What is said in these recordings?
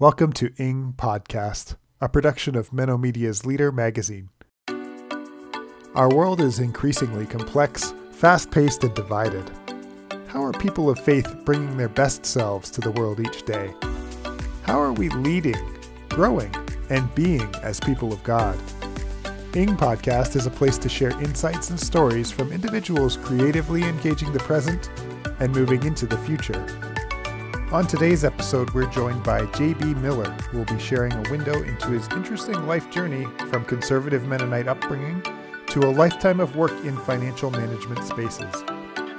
Welcome to Ing Podcast, a production of MennoMedia's Leader magazine. Our world is increasingly complex, fast paced, and divided. How are people of faith bringing their best selves to the world each day? How are we leading, growing, and being as people of God? Ing Podcast is a place to share insights and stories from individuals creatively engaging the present and moving into the future. On today's episode, we're joined by J.B. Miller, who will be sharing a window into his interesting life journey from conservative Mennonite upbringing to a lifetime of work in financial management spaces.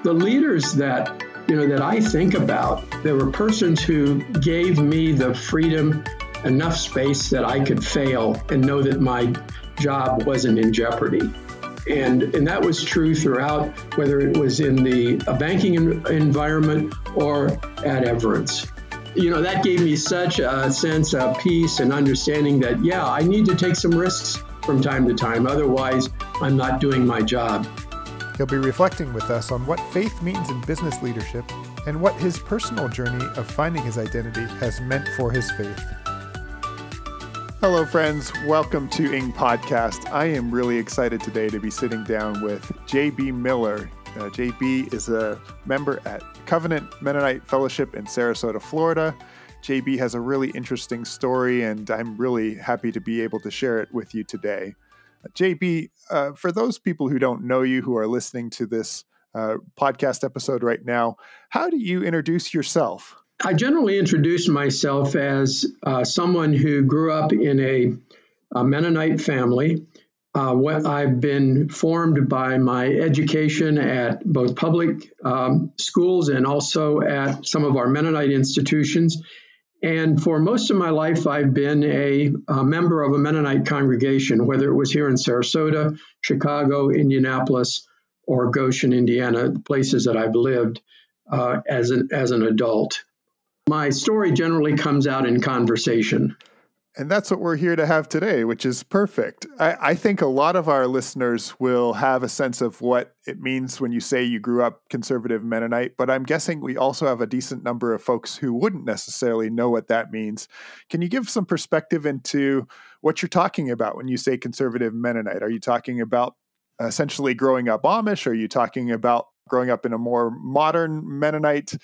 The leaders that you know that I think about, there were persons who gave me the freedom, enough space that I could fail and know that my job wasn't in jeopardy. And, and that was true throughout, whether it was in the banking environment or at Everence. You know, that gave me such a sense of peace and understanding that, yeah, I need to take some risks from time to time. Otherwise, I'm not doing my job. He'll be reflecting with us on what faith means in business leadership and what his personal journey of finding his identity has meant for his faith. Hello, friends. Welcome to Ing Podcast. I am really excited today to be sitting down with JB Miller. Uh, JB is a member at Covenant Mennonite Fellowship in Sarasota, Florida. JB has a really interesting story, and I'm really happy to be able to share it with you today. Uh, JB, uh, for those people who don't know you who are listening to this uh, podcast episode right now, how do you introduce yourself? I generally introduce myself as uh, someone who grew up in a, a Mennonite family. Uh, what I've been formed by my education at both public um, schools and also at some of our Mennonite institutions. And for most of my life, I've been a, a, member of a Mennonite congregation, whether it was here in Sarasota, Chicago, Indianapolis, or Goshen, Indiana, places that I've lived uh, as, an, as an adult my story generally comes out in conversation. And that's what we're here to have today, which is perfect. I, I, think a lot of our listeners will have a sense of what it means when you say you grew up conservative Mennonite, but I'm guessing we also have a decent number of folks who wouldn't necessarily know what that means. Can you give some perspective into what you're talking about when you say conservative Mennonite? Are you talking about essentially growing up Amish? Are you talking about growing up in a more modern Mennonite?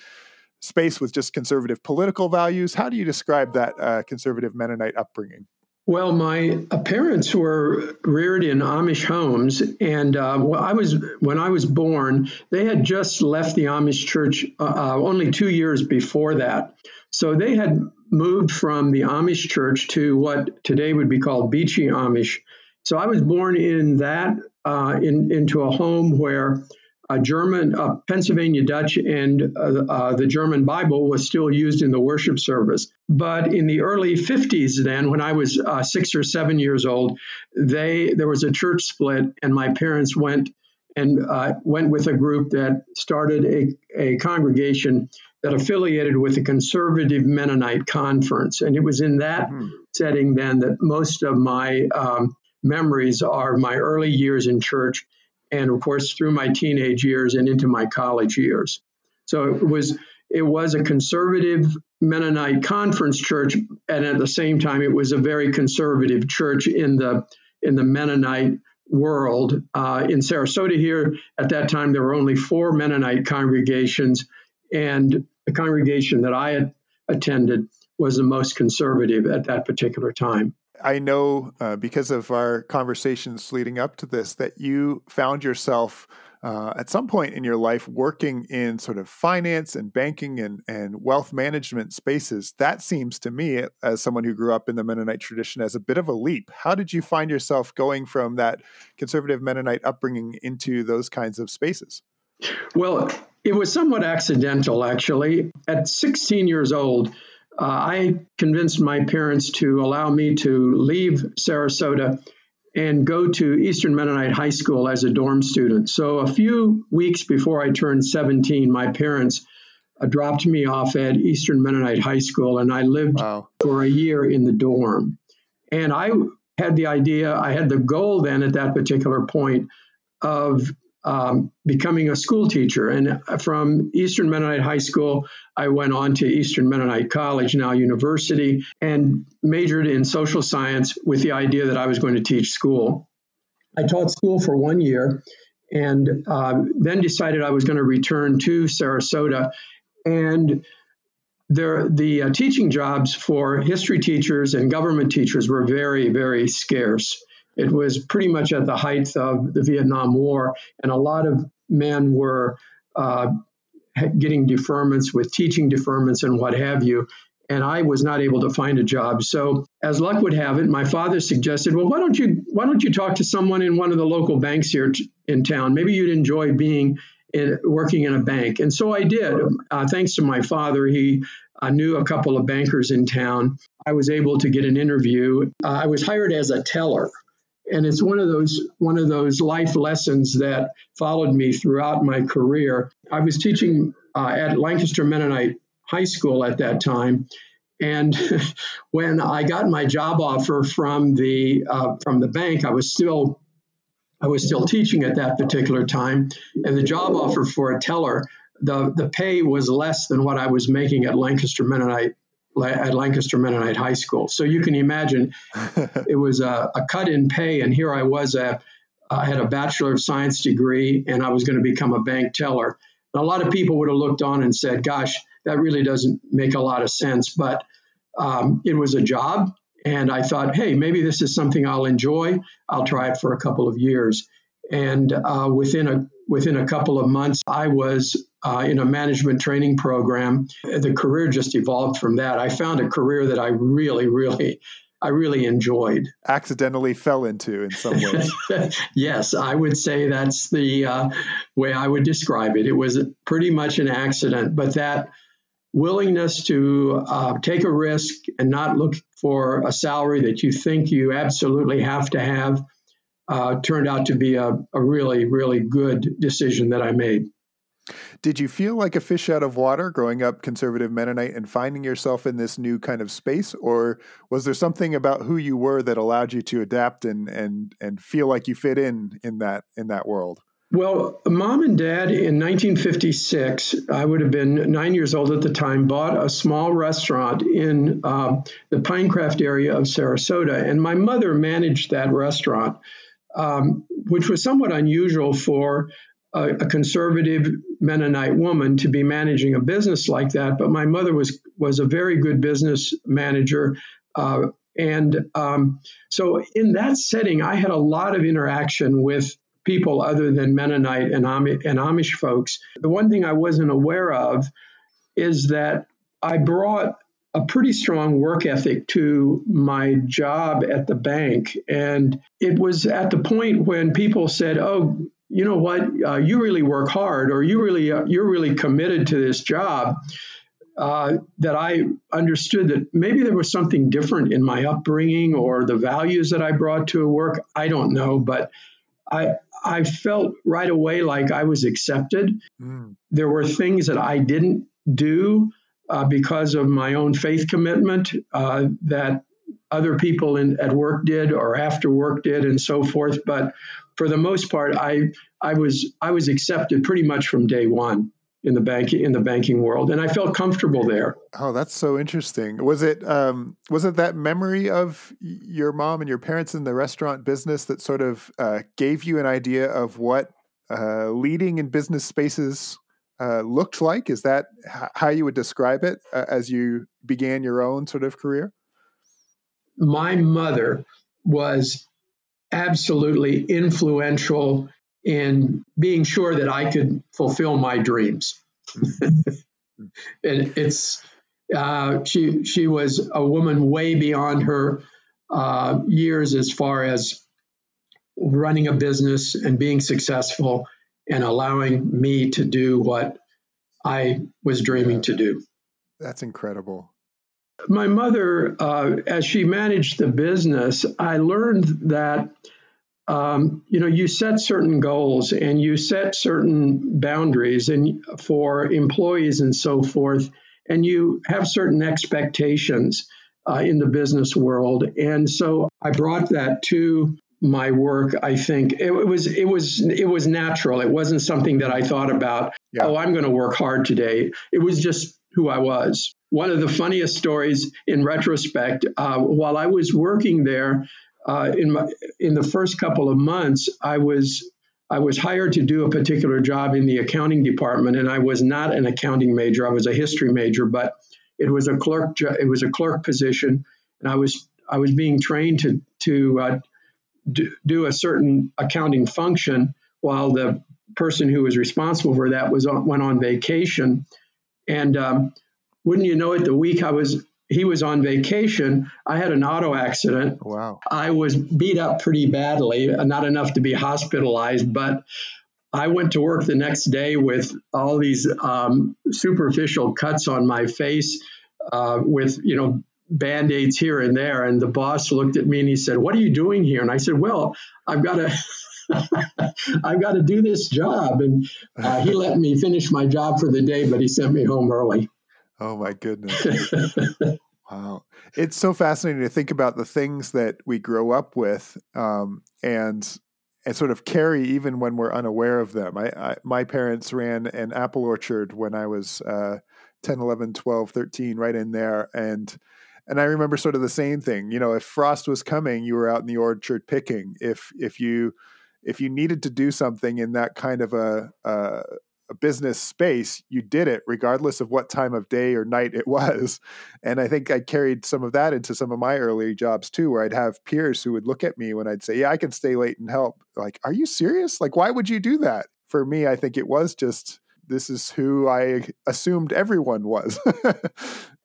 Space with just conservative political values. How do you describe that uh, conservative Mennonite upbringing? Well, my parents were reared in Amish homes, and uh, I was when I was born. They had just left the Amish church uh, uh, only two years before that, so they had moved from the Amish church to what today would be called Beachy Amish. So I was born in that uh, in, into a home where a German, uh, Pennsylvania Dutch, and uh, uh, the German Bible was still used in the worship service. But in the early 50s, then, when I was uh, six or seven years old, they there was a church split, and my parents went and uh, went with a group that started a, a congregation that affiliated with the Conservative Mennonite Conference, and it was in that mm-hmm. setting then that most of my um, memories are my early years in church and of course through my teenage years and into my college years. So it was it was a conservative Mennonite conference church, and at the same time, it was a very conservative church in the in the Mennonite world. Uh, in Sarasota, here at that time, there were only four Mennonite congregations, and the congregation that I had attended was the most conservative at that particular time. I know uh, because of our conversations leading up to this that you found yourself uh, at some point in your life working in sort of finance and banking and, and wealth management spaces. That seems to me, as someone who grew up in the Mennonite tradition, as a bit of a leap. How did you find yourself going from that conservative Mennonite upbringing into those kinds of spaces? Well, it was somewhat accidental, actually. At 16 years old, uh, I convinced my parents to allow me to leave Sarasota and go to Eastern Mennonite High School as a dorm student. So, a few weeks before I turned 17, my parents uh, dropped me off at Eastern Mennonite High School, and I lived wow. for a year in the dorm. And I had the idea, I had the goal then at that particular point of um, becoming a school teacher. And from Eastern Mennonite High School, I went on to Eastern Mennonite College, now university, and majored in social science with the idea that I was going to teach school. I taught school for one year and uh, then decided I was going to return to Sarasota. And there, the uh, teaching jobs for history teachers and government teachers were very, very scarce. It was pretty much at the height of the Vietnam War, and a lot of men were uh, getting deferments with teaching deferments and what have you. And I was not able to find a job. So, as luck would have it, my father suggested, "Well, why don't you why don't you talk to someone in one of the local banks here t- in town? Maybe you'd enjoy being in, working in a bank." And so I did. Uh, thanks to my father, he I knew a couple of bankers in town. I was able to get an interview. Uh, I was hired as a teller and it's one of those one of those life lessons that followed me throughout my career. I was teaching uh, at Lancaster Mennonite High School at that time, and when I got my job offer from the uh, from the bank, I was still I was still teaching at that particular time, and the job offer for a teller the the pay was less than what I was making at Lancaster Mennonite at Lancaster Mennonite High School. So you can imagine it was a, a, cut in pay, and here I was at I had a Bachelor of Science degree, and I was going to become a bank teller. And a lot of people would have looked on and said, "Gosh, that really doesn't make a lot of sense," but um, it was a job, and I thought, "Hey, maybe this is something I'll enjoy. I'll try it for a couple of years." And uh, within a within a couple of months, I was uh, in a management training program. The career just evolved from that. I found a career that I really, really, I really enjoyed. Accidentally fell into in some ways. yes, I would say that's the uh, way I would describe it. It was pretty much an accident, but that willingness to uh, take a risk and not look for a salary that you think you absolutely have to have uh, turned out to be a, a really, really good decision that I made. Did you feel like a fish out of water growing up conservative Mennonite and finding yourself in this new kind of space? Or was there something about who you were that allowed you to adapt and and and feel like you fit in in that in that world? Well, mom and dad in 1956, I would have been nine years old at the time, bought a small restaurant in uh, the Pinecraft area of Sarasota, and my mother managed that restaurant um, which was somewhat unusual for a, a, conservative Mennonite woman to be managing a business like that. But my mother was was a very good business manager. Uh, and um, so, in that setting, I had a lot of interaction with people other than Mennonite and, Am- and Amish folks. The one thing I wasn't aware of is that I brought a pretty strong work ethic to my job at the bank. And it was at the point when people said, oh, you know what, uh, you really work hard or you really, uh, you're really committed to this job. Uh, that I understood that maybe there was something different in my upbringing or the values that I brought to work. I don't know, but I I felt right away like I was accepted. Mm. There were things that I didn't do uh, because of my own faith commitment uh, that other people in, at work did or after work did and so forth. But for the most part, I I was I was accepted pretty much from day one in the bank in the banking world, and I felt comfortable there. Oh, that's so interesting. Was it um, was it that memory of your mom and your parents in the restaurant business that sort of uh, gave you an idea of what uh, leading in business spaces uh, looked like? Is that h- how you would describe it uh, as you began your own sort of career? My mother was absolutely influential in being sure that I could fulfill my dreams. and it's uh, she she was a woman way beyond her uh, years as far as running a business and being successful and allowing me to do what I was dreaming yeah. to do. That's incredible. My mother, uh, as she managed the business, I learned that um, you know you set certain goals and you set certain boundaries and for employees and so forth, and you have certain expectations uh, in the business world. And so I brought that to my work, I think it, it, was it was it was natural. It wasn't something that I thought about. Yeah. Oh, I'm going to work hard today. It was just who I was. One of the funniest stories in retrospect, uh, while I was working there, uh, in my in the first couple of months, I was I was hired to do a particular job in the accounting department, and I was not an accounting major. I was a history major, but it was a clerk. It was a clerk position, and I was I was being trained to to uh, do, do, a certain accounting function while the person who was responsible for that was on, went on vacation. And um, wouldn't you know it, the week I was he was on vacation, I had an auto accident. Wow. I was beat up pretty badly, not enough to be hospitalized, but I went to work the next day with all these um, superficial cuts on my face, uh, with you know band aids here and there. And the boss looked at me and he said, "What are you doing here?" And I said, "Well, I've got to." I've got to do this job. And uh, he let me finish my job for the day, but he sent me home early. Oh, my goodness. wow. It's so fascinating to think about the things that we grow up with um, and and sort of carry even when we're unaware of them. I, I, my parents ran an apple orchard when I was uh, 10, 11, 12, 13, right in there. And and I remember sort of the same thing. You know, if frost was coming, you were out in the orchard picking. If if you if you needed to do something in that kind of a, a, a business space, you did it regardless of what time of day or night it was. And I think I carried some of that into some of my early jobs too, where I'd have peers who would look at me when I'd say, "Yeah, I can stay late and help." Like, "Are you serious? Like, why would you do that?" For me, I think it was just this is who I assumed everyone was.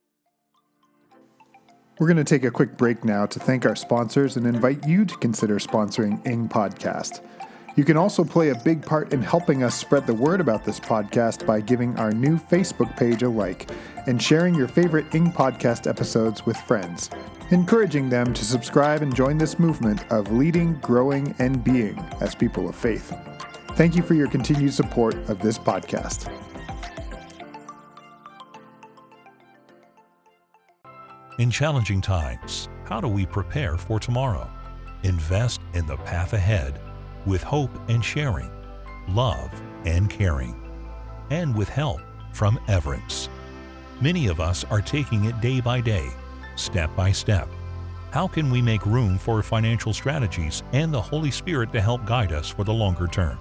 We're going to take a quick break now to thank our sponsors and invite you to consider sponsoring Ing Podcast. You can also play a big part in helping us spread the word about this podcast by giving our new Facebook page a like and sharing your favorite Ing Podcast episodes with friends, encouraging them to subscribe and join this movement of leading, growing, and being as people of faith. Thank you for your continued support of this podcast. In challenging times, how do we prepare for tomorrow? Invest in the path ahead with hope and sharing, love and caring, and with help from Everence. Many of us are taking it day by day, step by step. How can we make room for financial strategies and the Holy Spirit to help guide us for the longer term?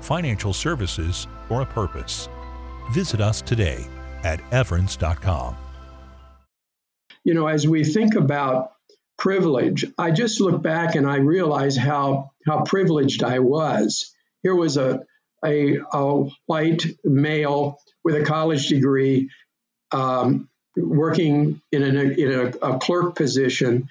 Financial services for a purpose. Visit us today at everence.com you know, as we think about privilege, I just look back and I realize how how privileged I was. Here was a a, a white male with a college degree, um, working in, in a, a, clerk position,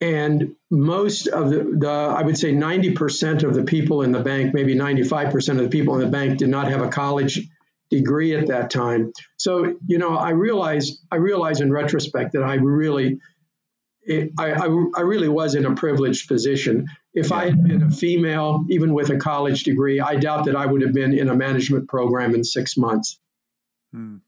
and most of the, the I would say 90% of the people in the bank, maybe 95% of the people in the bank, did not have a college degree at that time. So, you know, I realize I realize in retrospect that I really it, I, I, I, really was in a privileged position. If I had been a female, even with a college degree, I doubt that I would have been in a management program in six months. Hmm.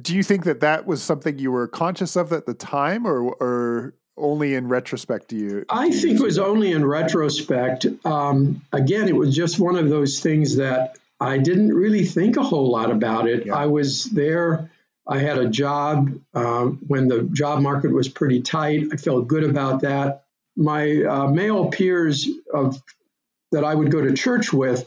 Do you think that that was something you were conscious of at the time, or, or only in retrospect do you? I think it was only in retrospect. Um, again, it was just one of those things that I didn't really think a whole lot about it. Yeah. I was there. I had a job uh, when the job market was pretty tight. I felt good about that. My uh, male peers of, that I would go to church with,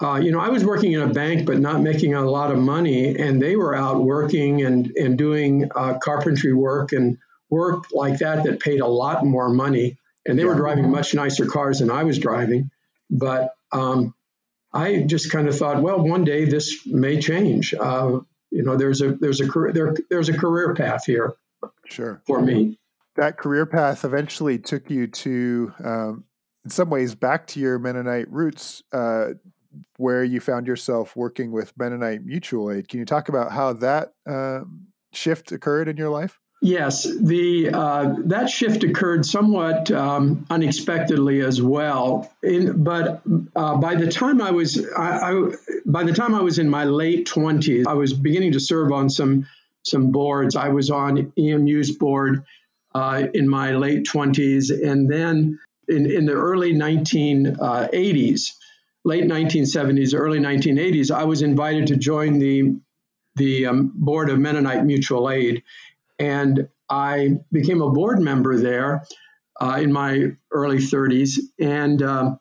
uh, you know, I was working in a bank but not making a lot of money, and they were out working and, and doing uh, carpentry work and work like that that paid a lot more money. And they yeah. were driving much nicer cars than I was driving. But um, I just kind of thought, well, one day this may change. Uh, you know, there's a there's a career there, there's a career path here. Sure. For me, that career path eventually took you to, um, in some ways, back to your Mennonite roots, uh, where you found yourself working with Mennonite Mutual Aid. Can you talk about how that uh, shift occurred in your life? Yes, the uh, that shift occurred somewhat um, unexpectedly as well. In, but uh, by the time I was I, I, by the time I was in my late twenties, I was beginning to serve on some some boards. I was on EMU's board uh, in my late twenties, and then in, in the early 1980s, late 1970s, early 1980s, I was invited to join the the um, board of Mennonite Mutual Aid, and I became a board member there uh, in my early 30s, and uh,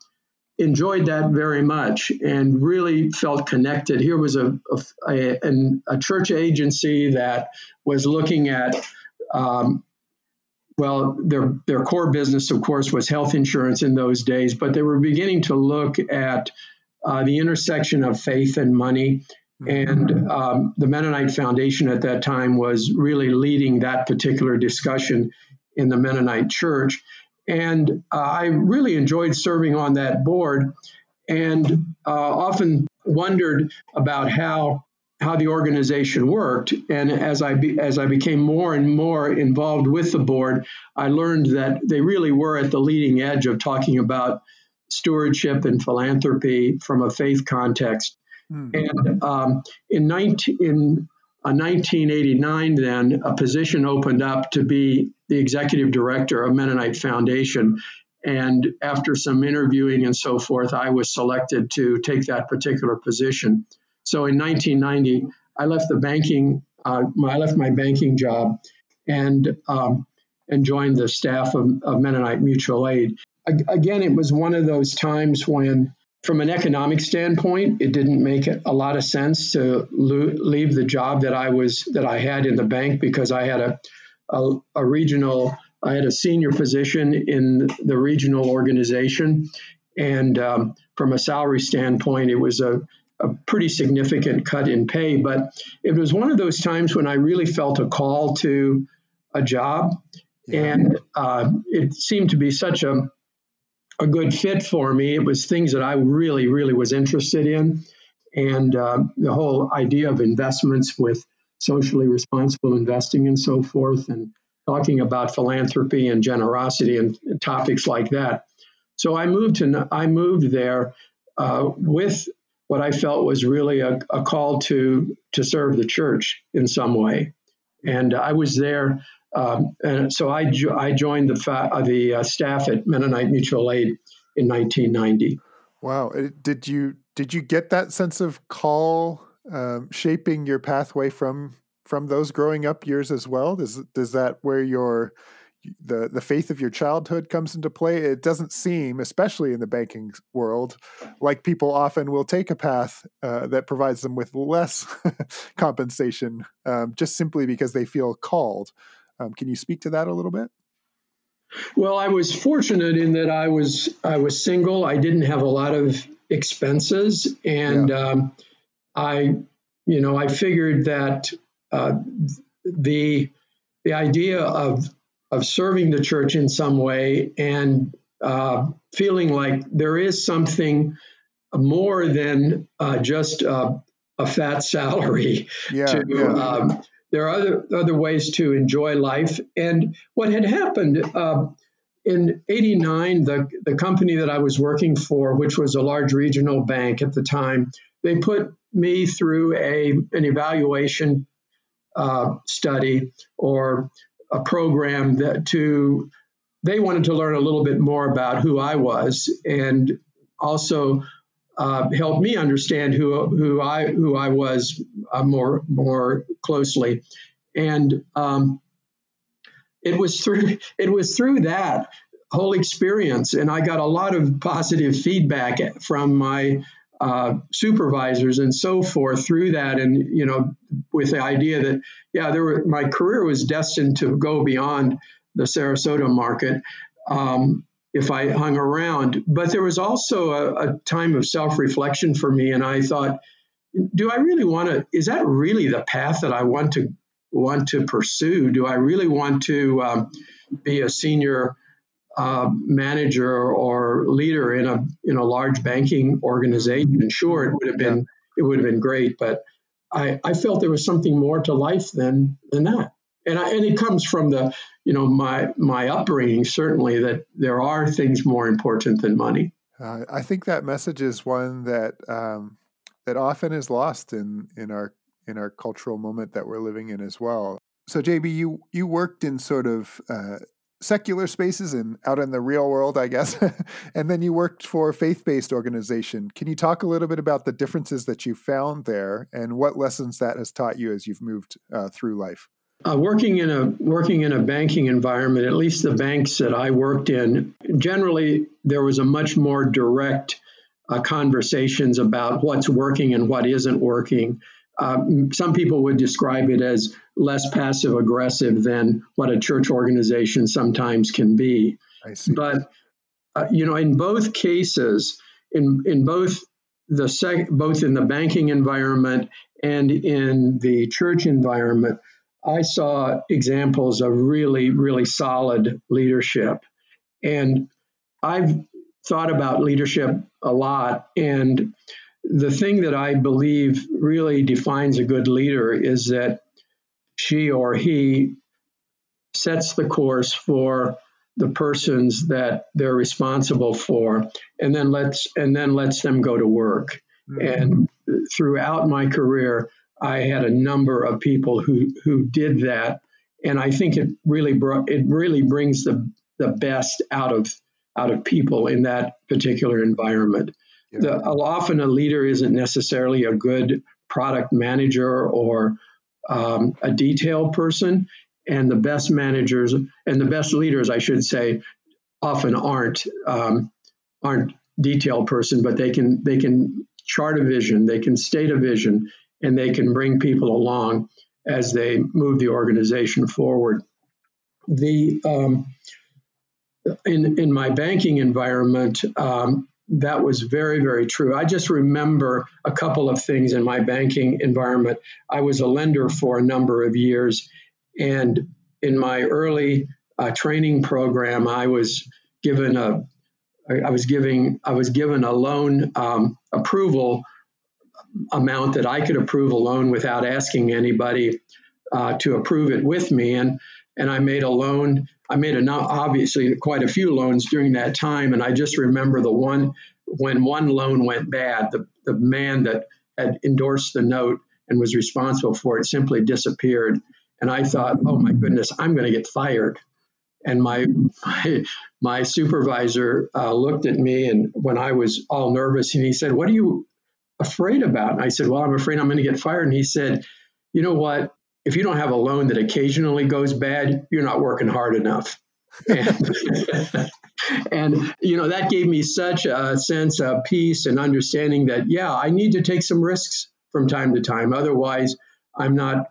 enjoyed that very much, and really felt connected. Here was a a, a, a church agency that was looking at um, well, their their core business, of course, was health insurance in those days, but they were beginning to look at uh, the intersection of faith and money. And um, the Mennonite Foundation at that time was really leading that particular discussion in the Mennonite Church. And uh, I really enjoyed serving on that board and uh, often wondered about how how the organization worked. And as I be, as I became more and more involved with the board, I learned that they really were at the leading edge of talking about stewardship and philanthropy from a faith context. Mm-hmm. And um, in 19 in uh, 1989, then a position opened up to be the executive director of Mennonite Foundation. And after some interviewing and so forth, I was selected to take that particular position. So in 1990, I left the banking, uh, I left my banking job and um, and joined the staff of, of Mennonite Mutual Aid. Again, it was one of those times when, from an economic standpoint, it didn't make a lot of sense to lo- leave the job that I was that I had in the bank because I had a, a, a regional I had a senior position in the regional organization, and um, from a salary standpoint, it was a a pretty significant cut in pay. But it was one of those times when I really felt a call to a job, yeah. and uh, it seemed to be such a a good fit for me. It was things that I really, really was interested in, and uh, the whole idea of investments with socially responsible investing and so forth, and talking about philanthropy and generosity and topics like that. So I moved to I moved there uh, with what I felt was really a, a call to to serve the church in some way, and I was there. Um, and so I, jo- I joined the fa- uh, the uh, staff at Mennonite Mutual Aid in 1990. Wow! Uh, did you did you get that sense of call um, shaping your pathway from from those growing up years as well? Does does that where your the the faith of your childhood comes into play. It doesn't seem, especially in the banking world, like people often will take a path uh, that provides them with less compensation, um, just simply because they feel called. Um, can you speak to that a little bit? Well, I was fortunate in that I was I was single. I didn't have a lot of expenses, and yeah. um, I, you know, I figured that uh, the the idea of of serving the church in some way and uh, feeling like there is something more than uh, just uh, a fat salary. Yeah, to, yeah. Um, there are other other ways to enjoy life. And what had happened uh, in '89, the the company that I was working for, which was a large regional bank at the time, they put me through a an evaluation uh, study or a program that to they wanted to learn a little bit more about who I was and also uh, help me understand who who I who I was uh, more more closely, and um, it was through it was through that whole experience, and I got a lot of positive feedback from my uh, supervisors and so forth through that, and you know, with the idea that yeah, there were my career was destined to go beyond the Sarasota market. Um, if I hung around. But there was also a, a time of self-reflection for me, and I thought, do I really want to? Is that really the path that I want to want to pursue? Do I really want to um, be a senior? uh, manager or leader in a in a large banking organization, sure, it would have been it would have been great, but I, I felt there was something more to life than than that, and I, and it comes from the you know my my upbringing certainly that there are things more important than money. Uh, I think that message is one that um, that often is lost in in our in our cultural moment that we're living in as well. So JB, you you worked in sort of uh, secular spaces and out in the real world, I guess. and then you worked for a faith based organization. Can you talk a little bit about the differences that you found there and what lessons that has taught you as you've moved uh, through life? Uh, working in a working in a banking environment, at least the banks that I worked in, generally there was a much more direct uh, conversations about what's working and what isn't working. Um, some people would describe it as less passive aggressive than what a church organization sometimes can be. But uh, you know, in both cases, in in both the sec- both in the banking environment and in the church environment, I saw examples of really really solid leadership, and I've thought about leadership a lot. And the thing that I believe really defines a good leader is that she or he sets the course for the persons that they're responsible for and then lets and then lets them go to work. Mm-hmm. and throughout my career i had a number of people who who did that. And i think it really brought it really brings the the best out of out of people in that particular environment. Yeah. The, often a leader isn't necessarily a good product manager or um, a detail person, and the best managers and the best leaders, I should say, often aren't um, aren't detail person, but they can they can chart a vision, they can state a vision, and they can bring people along as they move the organization forward. The um, in in my banking environment, um, that was very, very true. I just remember a couple of things in my banking environment. I was a lender for a number of years, and in my early uh, training program, I was given a I was giving I was given a loan um, approval amount that I could approve a loan without asking anybody uh, to approve it with me, and and I made a loan I made a obviously quite a few loans during that time, and I just remember the one when one loan went bad, the, the man that had endorsed the note and was responsible for it simply disappeared. And I thought, oh my goodness, I'm going to get fired. And my my, my supervisor uh, looked at me, and when I was all nervous, and he said, "What are you afraid about?" And I said, "Well, I'm afraid I'm going to get fired." And he said, "You know what? if you don't have a loan that occasionally goes bad, you're not working hard enough. and, and, you know that gave me such a sense of peace and understanding that yeah i need to take some risks from time to time otherwise i'm not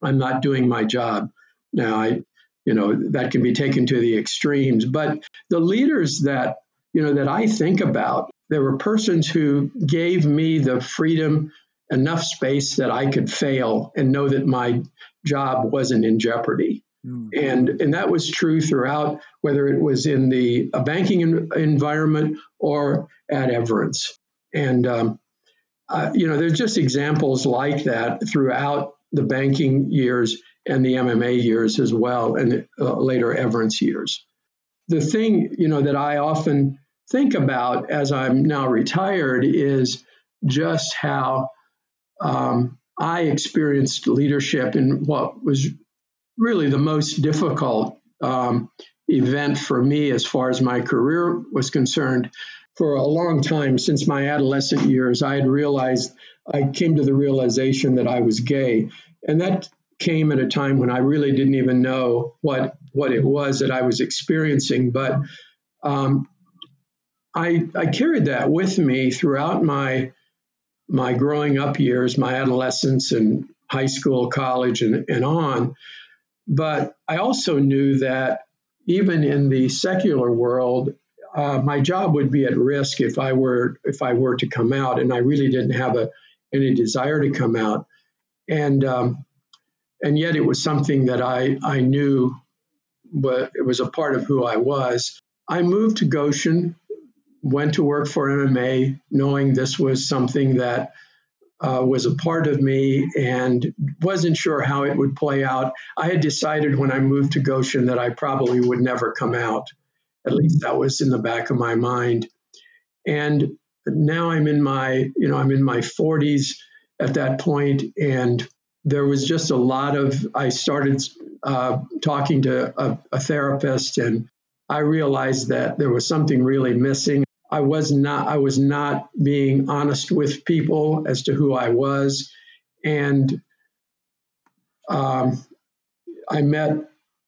i'm not doing my job now i you know that can be taken to the extremes but the leaders that you know that i think about there were persons who gave me the freedom enough space that I could fail and know that my job wasn't in jeopardy. Mm. And, and that was true throughout, whether it was in the a banking environment or at Everence. And, um, uh, you know, there's just examples like that throughout the banking years and the MMA years as well, and uh, later Everence years. The thing, you know, that I often think about as I'm now retired is just how um, I experienced leadership in what was really the most difficult um, event for me as far as my career was concerned. For a long time, since my adolescent years, I had realized, I came to the realization that I was gay. And that came at a time when I really didn't even know what, what it was that I was experiencing. But um, I, I carried that with me throughout my my growing up years, my adolescence and high school, college, and, and on. But I also knew that even in the secular world, uh, my job would be at risk if I were if I were to come out, and I really didn't have a, any desire to come out, and um, and yet it was something that I I knew, but it was a part of who I was. I moved to Goshen went to work for MMA knowing this was something that uh, was a part of me and wasn't sure how it would play out. I had decided when I moved to Goshen that I probably would never come out. At least that was in the back of my mind. And now I'm in my, you know, I'm in my 40s at that point, and there was just a lot of. I started uh, talking to a, a therapist, and I realized that there was something really missing. I was not I was not being honest with people as to who I was, and um, I met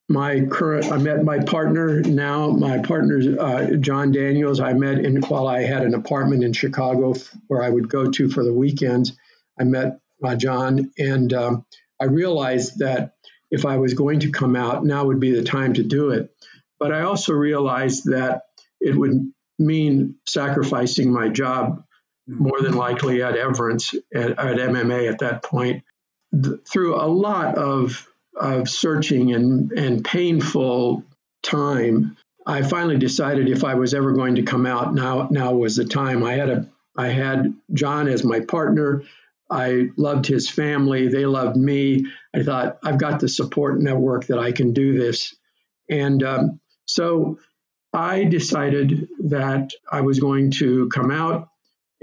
my current I met my partner now my partner uh, John Daniels I met in while I had an apartment in Chicago where I would go to for the weekends. I met uh, John and um, I realized that if I was going to come out, now would be the time to do it. But I also realized that it would mean sacrificing my job more than likely at Everence at, at MMA at that point. Th- through a lot of, of searching and, and painful time, I finally decided if I was ever going to come out, now now was the time. I had a I had John as my partner. I loved his family. They loved me. I thought, I've got the support network that I can do this. And um, so I decided that I was going to come out.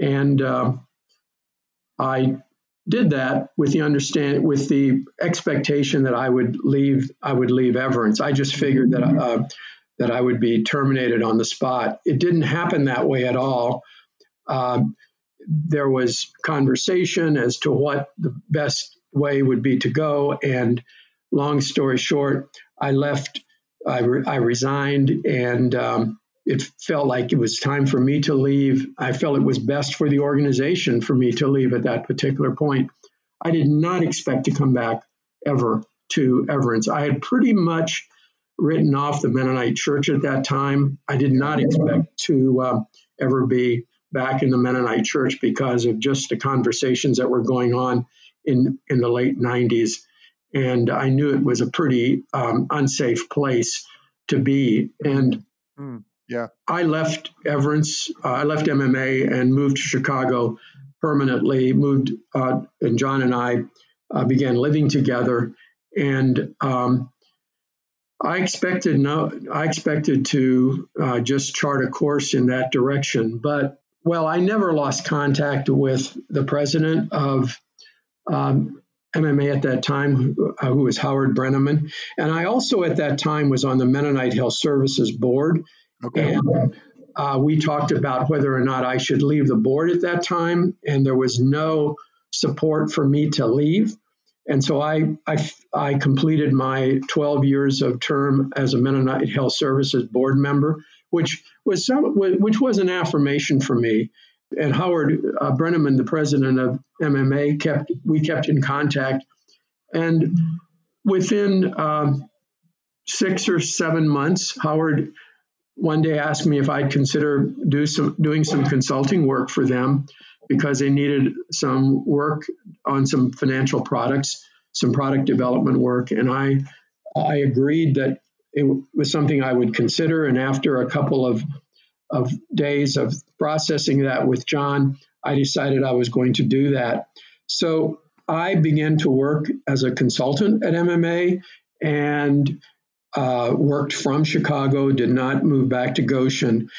And uh, I did that with the understand with the expectation that I would leave I would leave Everence. I just figured that uh, that I would be terminated on the spot. It didn't happen that way at all. Uh, there was conversation as to what the best way would be to go. And long story short, I left, I, re- I resigned, and um, it felt like it was time for me to leave. I felt it was best for the organization for me to leave at that particular point. I did not expect to come back ever to Everence. I had pretty much written off the Mennonite church at that time. I did not expect to uh, ever be back in the Mennonite church because of just the conversations that were going on in, in the late 90s. And I knew it was a pretty um, unsafe place to be. And mm, yeah, I left Everence, uh, I left MMA and moved to Chicago permanently, moved, uh, and John and I uh, began living together. And um, I expected no, I expected to uh, just chart a course in that direction, but well, I never lost contact with the president of um, MMA at that time, who, uh, who was Howard Brenneman. And I also at that time was on the Mennonite Health Services Board. Okay. And uh, we talked about whether or not I should leave the board at that time, and there was no support for me to leave. And so I, I, I completed my 12 years of term as a Mennonite Health Services board member which was some, which was an affirmation for me. And Howard uh, Brenneman, the president of MMA, kept we kept in contact, and within um, six or seven months, Howard one day asked me if I'd consider do some doing some consulting work for them because they needed some work on some financial products, some product development work, and I I agreed that it was something I would consider. And after a couple of, of days of processing that with John, I decided I was going to do that. So I began to work as a consultant at MMA and uh, worked from Chicago, did not move back to Goshen.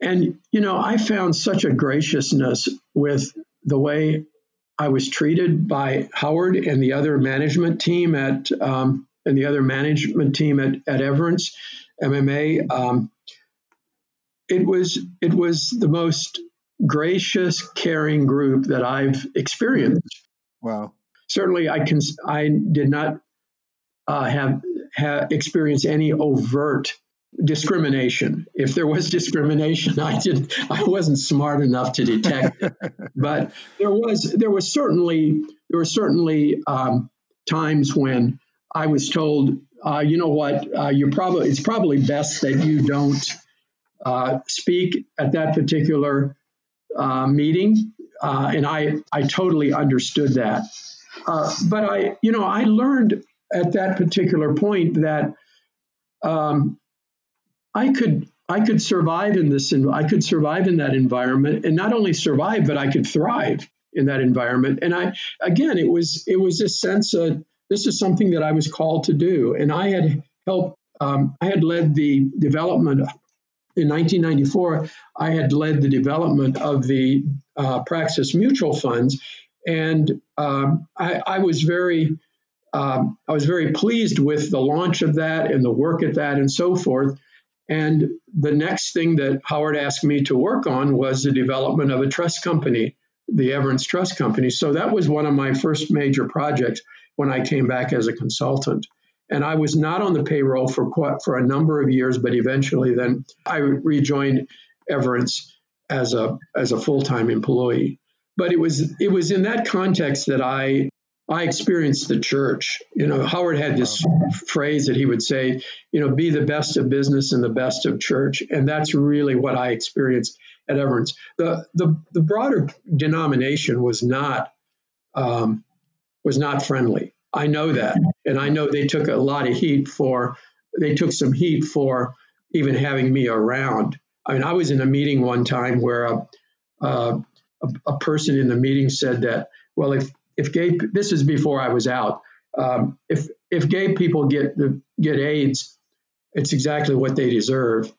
And, you know, I found such a graciousness with the way I was treated by Howard and the other management team at um, and the other management team at, at Everence MMA. Um, it was it was the most gracious, caring group that I've experienced. Wow. Certainly, I can. I did not uh, have, have experienced any overt discrimination. If there was discrimination, I did. I wasn't smart enough to detect it. but there was. There was certainly. There were certainly um, times when I was told, uh, you know what, uh, you're probably it's probably best that you don't uh, speak at that particular uh, meeting, uh, and I I totally understood that. Uh, but I, you know, I learned at that particular point that um, I could I could survive in this I could survive in that environment, and not only survive, but I could thrive in that environment. And I again, it was it was a sense of this is something that I was called to do. And I had helped, um, I had led the development in 1994. I had led the development of the uh, Praxis mutual funds. And um, I, I, was very um, I was very pleased with the launch of that and the work at that and so forth. And the next thing that Howard asked me to work on was the development of a trust company, the Everence Trust Company. So that was one of my first major projects when I came back as a consultant. And I was not on the payroll for quite, for a number of years, but eventually then I rejoined Everence as a as a full time employee. But it was it was in that context that I I experienced the church. You know, Howard had this phrase that he would say, you know, be the best of business and the best of church. And that's really what I experienced at Everence. The the, the broader denomination was not um, was not friendly. I know that. And I know they took a lot of heat for they took some heat for even having me around. I mean, I was in a meeting one time where a, a, a person in the meeting said that, well, if if gay this is before I was out. Um, if if gay people get the, get AIDS, it's exactly what they deserve.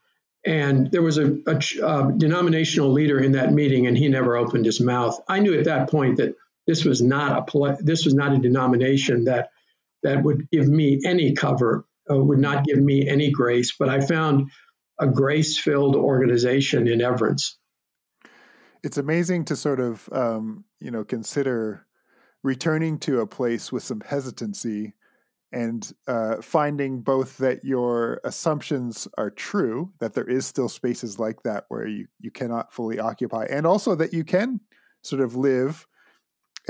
And there was a, a, a, denominational leader in that meeting, and he never opened his mouth. I knew at that point that this was not a this was not a denomination that that would give me any cover, uh, would not give me any grace. But I found a grace-filled organization in Everence. It's amazing to sort of um, you know consider returning to a place with some hesitancy and uh, finding both that your assumptions are true, that there is still spaces like that where you, you cannot fully occupy, and also that you can sort of live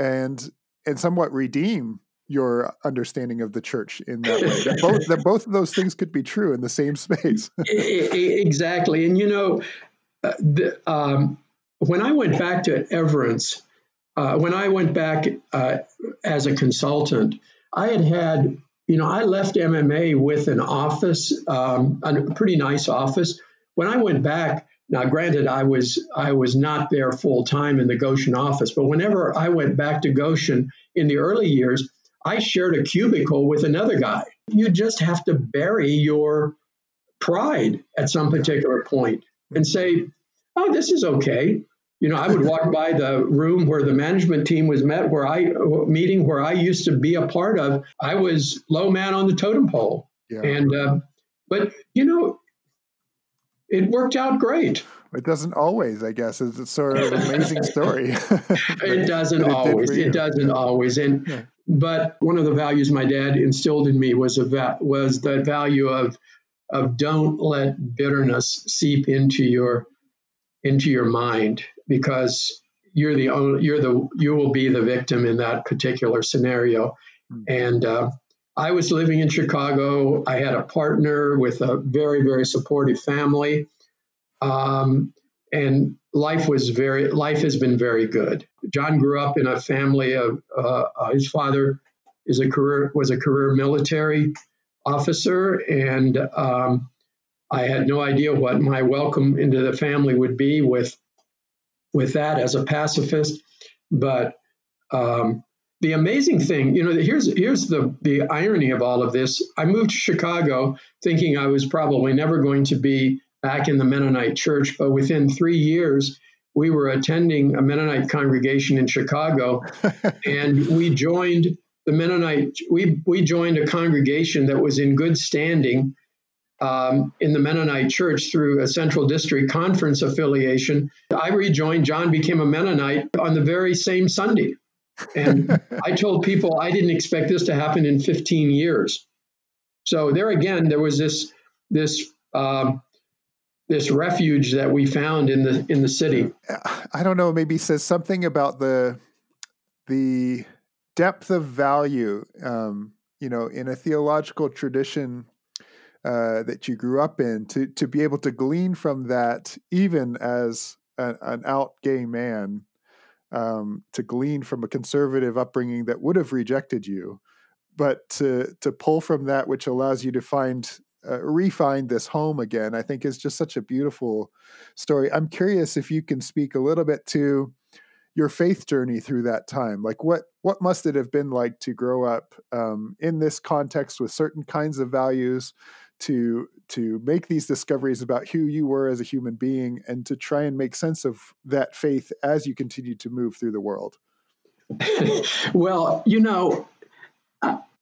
and and somewhat redeem your understanding of the church in that way. that both that both of those things could be true in the same space. exactly, and you know, uh, the, um, when I went back to Everence, uh, when I went back uh, as a consultant, I had had, you know, I left MMA with an office, um, a pretty nice office. When I went back, now granted, I was I was not there full time in the Goshen office, but whenever I went back to Goshen in the early years, I shared a cubicle with another guy. You just have to bury your pride at some particular point and say, "Oh, this is okay." You know, I would walk by the room where the management team was met, where I meeting where I used to be a part of. I was low man on the totem pole, yeah. and uh, but you know, it worked out great. It doesn't always, I guess. It's a sort of amazing story. it doesn't it always. It doesn't always. And yeah. but one of the values my dad instilled in me was a va- was the value of of don't let bitterness seep into your into your mind because you're the only, you're the you will be the victim in that particular scenario. Mm-hmm. And uh, I was living in Chicago. I had a partner with a very very supportive family, um, and life was very life has been very good. John grew up in a family of uh, his father is a career was a career military officer and um, I had no idea what my welcome into the family would be with with that as a pacifist. But um, the amazing thing, you know, here's here's the the irony of all of this. I moved to Chicago thinking I was probably never going to be back in the Mennonite church, but within three years, we were attending a Mennonite congregation in Chicago, and we joined the Mennonite. We we joined a congregation that was in good standing um, in the Mennonite Church through a Central District Conference affiliation. I rejoined. John became a Mennonite on the very same Sunday. And I told people I didn't expect this to happen in 15 years. So there again, there was this this um, this refuge that we found in the in the city. I don't know. Maybe says something about the the depth of value. Um, you know, in a theological tradition uh, that you grew up in to to be able to glean from that, even as a, an out gay man, um, to glean from a conservative upbringing that would have rejected you, but to to pull from that which allows you to find uh, refine this home again, I think is just such a beautiful story. I'm curious if you can speak a little bit to your faith journey through that time. Like what what must it have been like to grow up um, in this context with certain kinds of values, to to make these discoveries about who you were as a human being and to try and make sense of that faith as you continue to move through the world well you know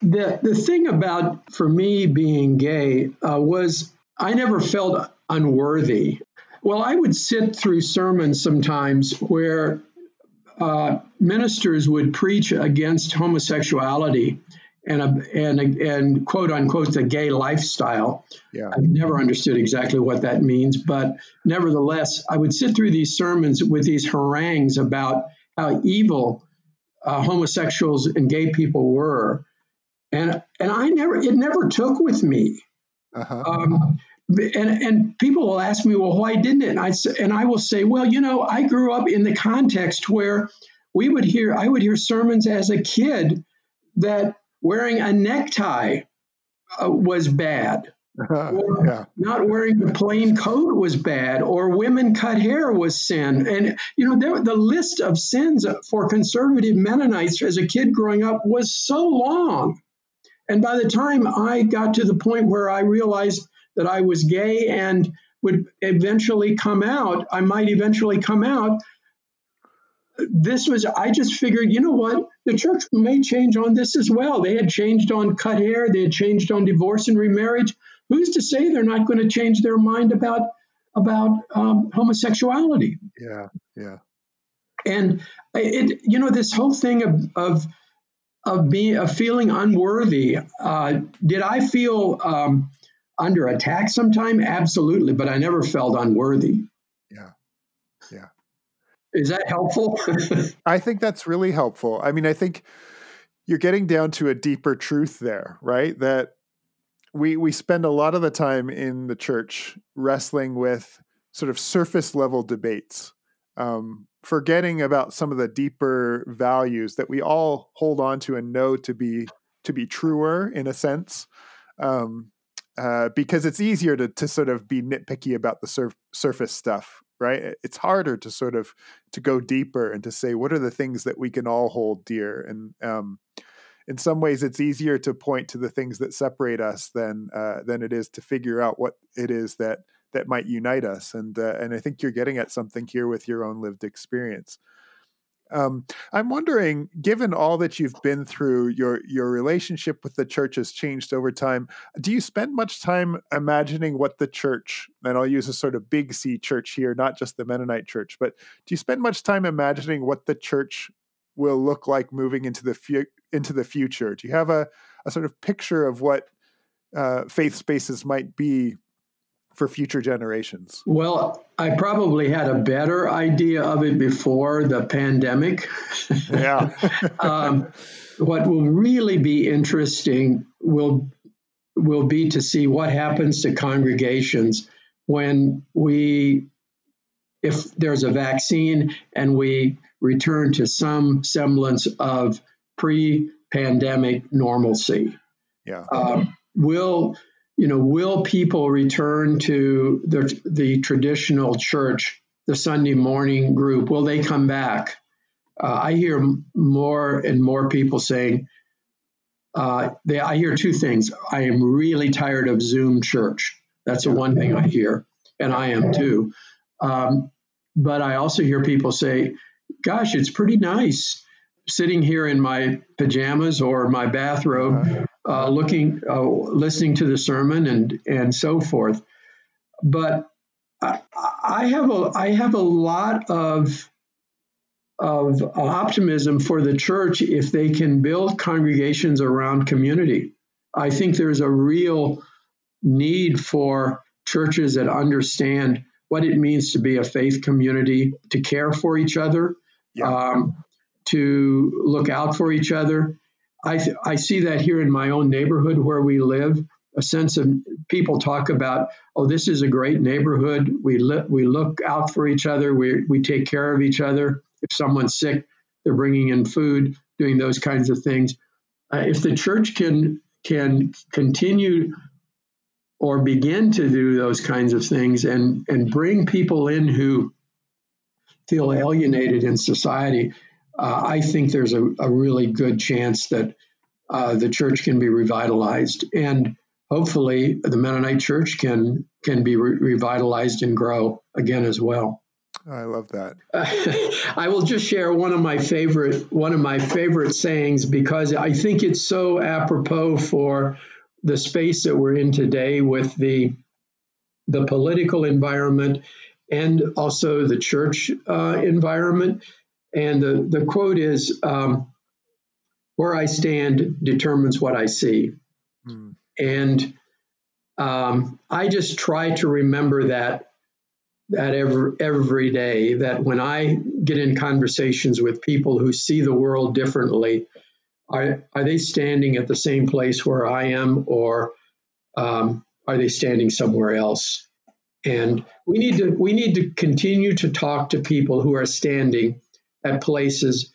the the thing about for me being gay uh, was I never felt unworthy. Well, I would sit through sermons sometimes where uh, ministers would preach against homosexuality and a, and and quote unquote the gay lifestyle. Yeah. I've never understood exactly what that means, but nevertheless, I would sit through these sermons with these harangues about how evil uh, homosexuals and gay people were, and and I never it never took with me. Uh-huh. Um, and and people will ask me, well, why didn't it? And I and I will say, well, you know, I grew up in the context where we would hear I would hear sermons as a kid that wearing a necktie uh, was bad. Or yeah. not wearing the plain coat was bad, or women cut hair was sin. And, you know, there, the list of sins for conservative Mennonites as a kid growing up was so long. And by the time I got to the point where I realized that I was gay and would eventually come out, I might eventually come out, this was i just figured you know what the church may change on this as well they had changed on cut hair they had changed on divorce and remarriage who's to say they're not going to change their mind about about um, homosexuality Yeah. Yeah. and it you know this whole thing of of of being of feeling unworthy uh, did i feel um, under attack sometime absolutely but i never felt unworthy. Is that helpful I think that's really helpful. I mean, I think you're getting down to a deeper truth there, right? That we we spend a lot of the time in the church wrestling with sort of surface level debates, um, forgetting about some of the deeper values that we all hold on to and know to be to be truer in a sense. Um, uh, because it's easier to to sort of be nitpicky about the surf, surface stuff, right? It's harder to sort of to go deeper and to say what are the things that we can all hold dear. And um, in some ways, it's easier to point to the things that separate us than uh, than it is to figure out what it is that that might unite us. And uh, and I think you're getting at something here with your own lived experience. Um, I'm wondering, given all that you've been through, your your relationship with the church has changed over time. Do you spend much time imagining what the church, and I'll use a sort of big C church here, not just the Mennonite church, but do you spend much time imagining what the church will look like moving into the fu- into the future? Do you have a, a sort of picture of what uh, faith spaces might be for future generations? Well, I probably had a better idea of it before the pandemic. Yeah. um, what will really be interesting will will be to see what happens to congregations when we if there's a vaccine and we return to some semblance of pre-pandemic normalcy. yeah. Um, will you know will people return to the the traditional church, the Sunday morning group? Will they come back? Uh, I hear more and more people saying. Uh, they, I hear two things. I am really tired of Zoom church. That's the one thing I hear, and I am too. Um, but I also hear people say, "Gosh, it's pretty nice sitting here in my pajamas or my bathrobe, uh, looking, uh, listening to the sermon, and and so forth." But I, I have a I have a lot of of optimism for the church if they can build congregations around community. I think there's a real need for churches that understand what it means to be a faith community, to care for each other, Yeah. um, to look out for each other. I, th- I see that here in my own neighborhood where we live. A sense of people talk about, oh, this is a great neighborhood. We li- we look out for each other. We we take care of each other. If someone's sick, they're bringing in food, doing those kinds of things. Uh, if the church can can continue or begin to do those kinds of things and and bring people in who feel alienated in society, uh, I think there's a, a, really good chance that uh, the church can be revitalized, and hopefully the Mennonite Church can can be re- revitalized and grow again as well. I love that. I will just share one of my favorite one of my favorite sayings because I think it's so apropos for the space that we're in today with the the political environment and also the church uh, environment. And the, the quote is um, Where I stand determines what I see. Mm. And um, I just try to remember that that every every day that when I get in conversations with people who see the world differently, are are they standing at the same place where I am, or um, are they standing somewhere else? And we need to we need to continue to talk to people who are standing at places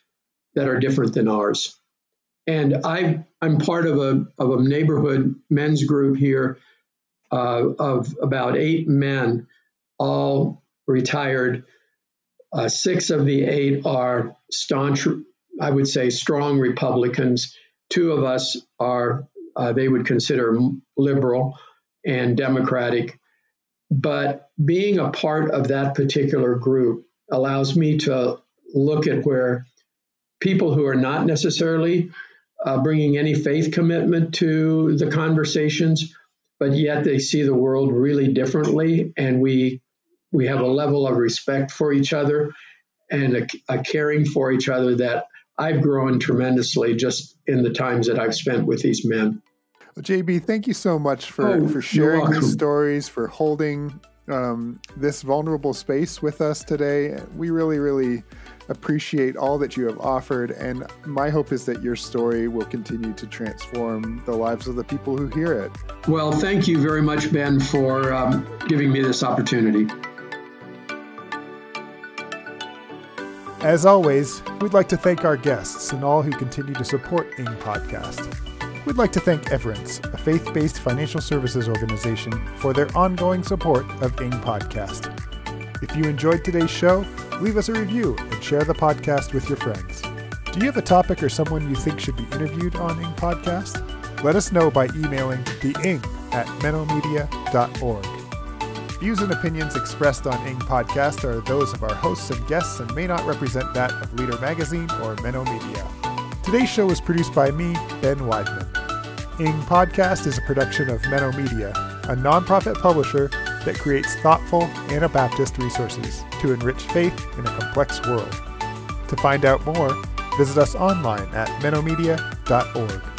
that are different than ours. And I I'm part of a of a neighborhood men's group here uh, of about eight men, all retired. Uh, six of the eight are staunch, I would say, strong Republicans. Two of us are uh, they would consider liberal and democratic but being a part of that particular group allows me to look at where people who are not necessarily uh, bringing any faith commitment to the conversations, but yet they see the world really differently, and we we have a level of respect for each other and a, a caring for each other that I've grown tremendously just in the times that I've spent with these men. Well, JB, thank you so much for, oh, for sharing these stories, for holding um, this vulnerable space with us today. We really, really appreciate all that you have offered. And my hope is that your story will continue to transform the lives of the people who hear it. Well, thank you very much, Ben, for um, giving me this opportunity. As always, we'd like to thank our guests and all who continue to support Ing Podcast. We'd like to thank Everence, a faith based financial services organization, for their ongoing support of Ing Podcast. If you enjoyed today's show, leave us a review and share the podcast with your friends. Do you have a topic or someone you think should be interviewed on Ing Podcast? Let us know by emailing theing at MennoMedia.org. Views and opinions expressed on Ing Podcast are those of our hosts and guests and may not represent that of Leader Magazine or MennoMedia. Today's show was produced by me, Ben Wideman. Ing Podcast is a production of MennoMedia, a nonprofit publisher that creates thoughtful Anabaptist resources to enrich faith in a complex world. To find out more, visit us online at MennoMedia.org.